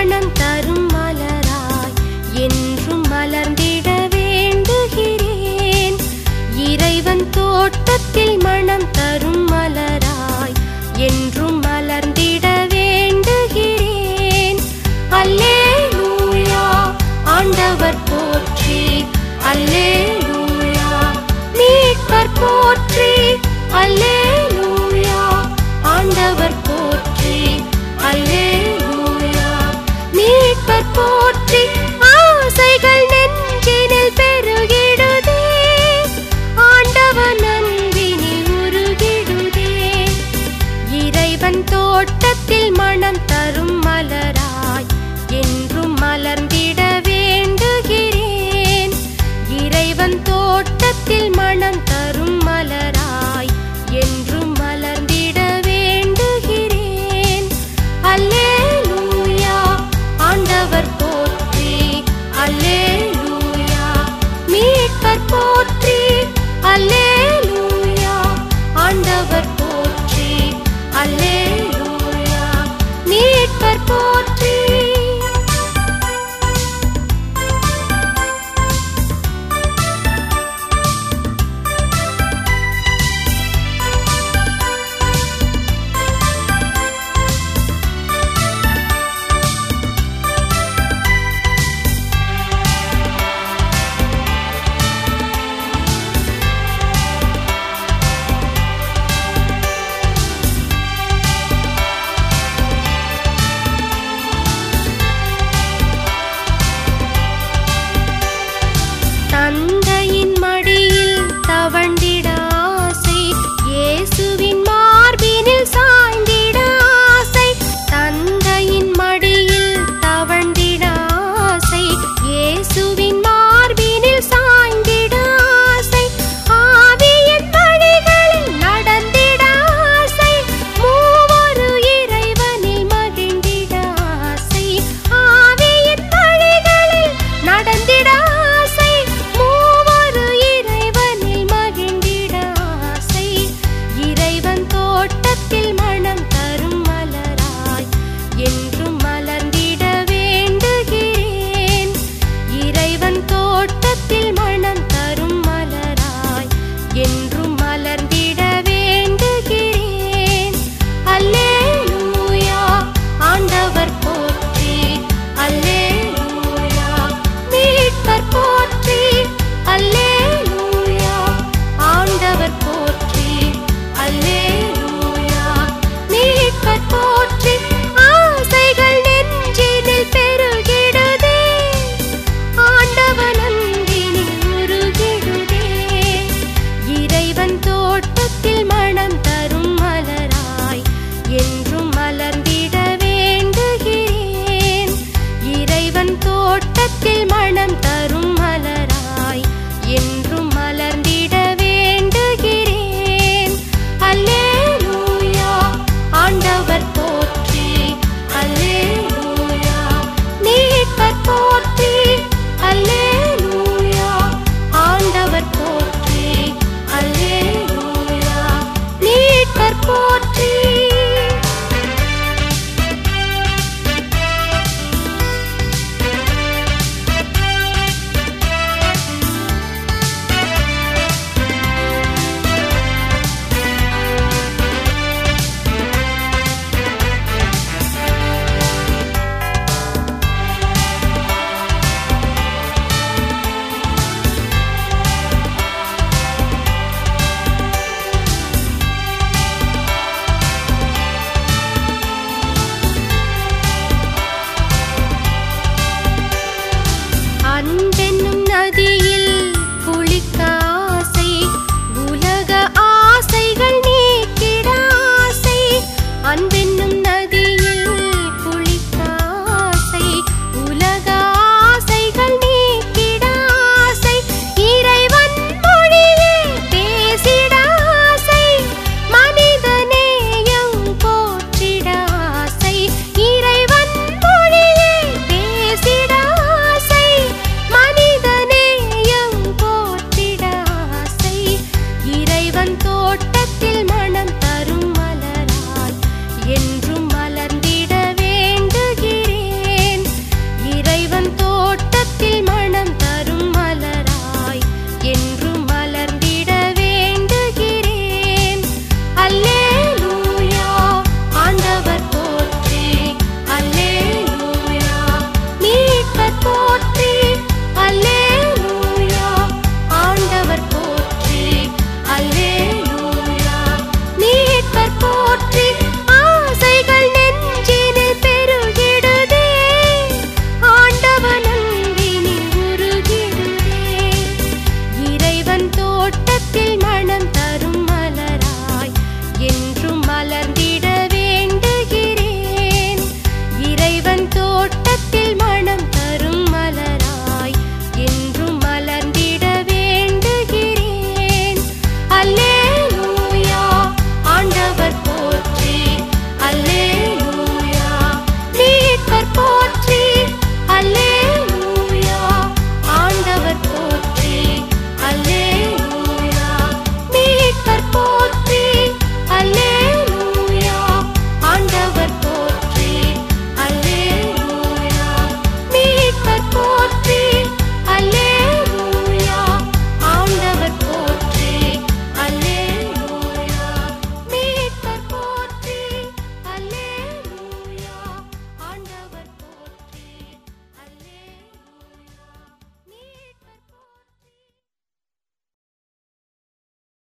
மனம் தரும் மலராய் என்றும் மலர்ந்திட வேண்டுகிறேன். இறைவன் தோட்டத்தில் மனம் தரும் மனத்தில் மனம் மனத்தில் மனம்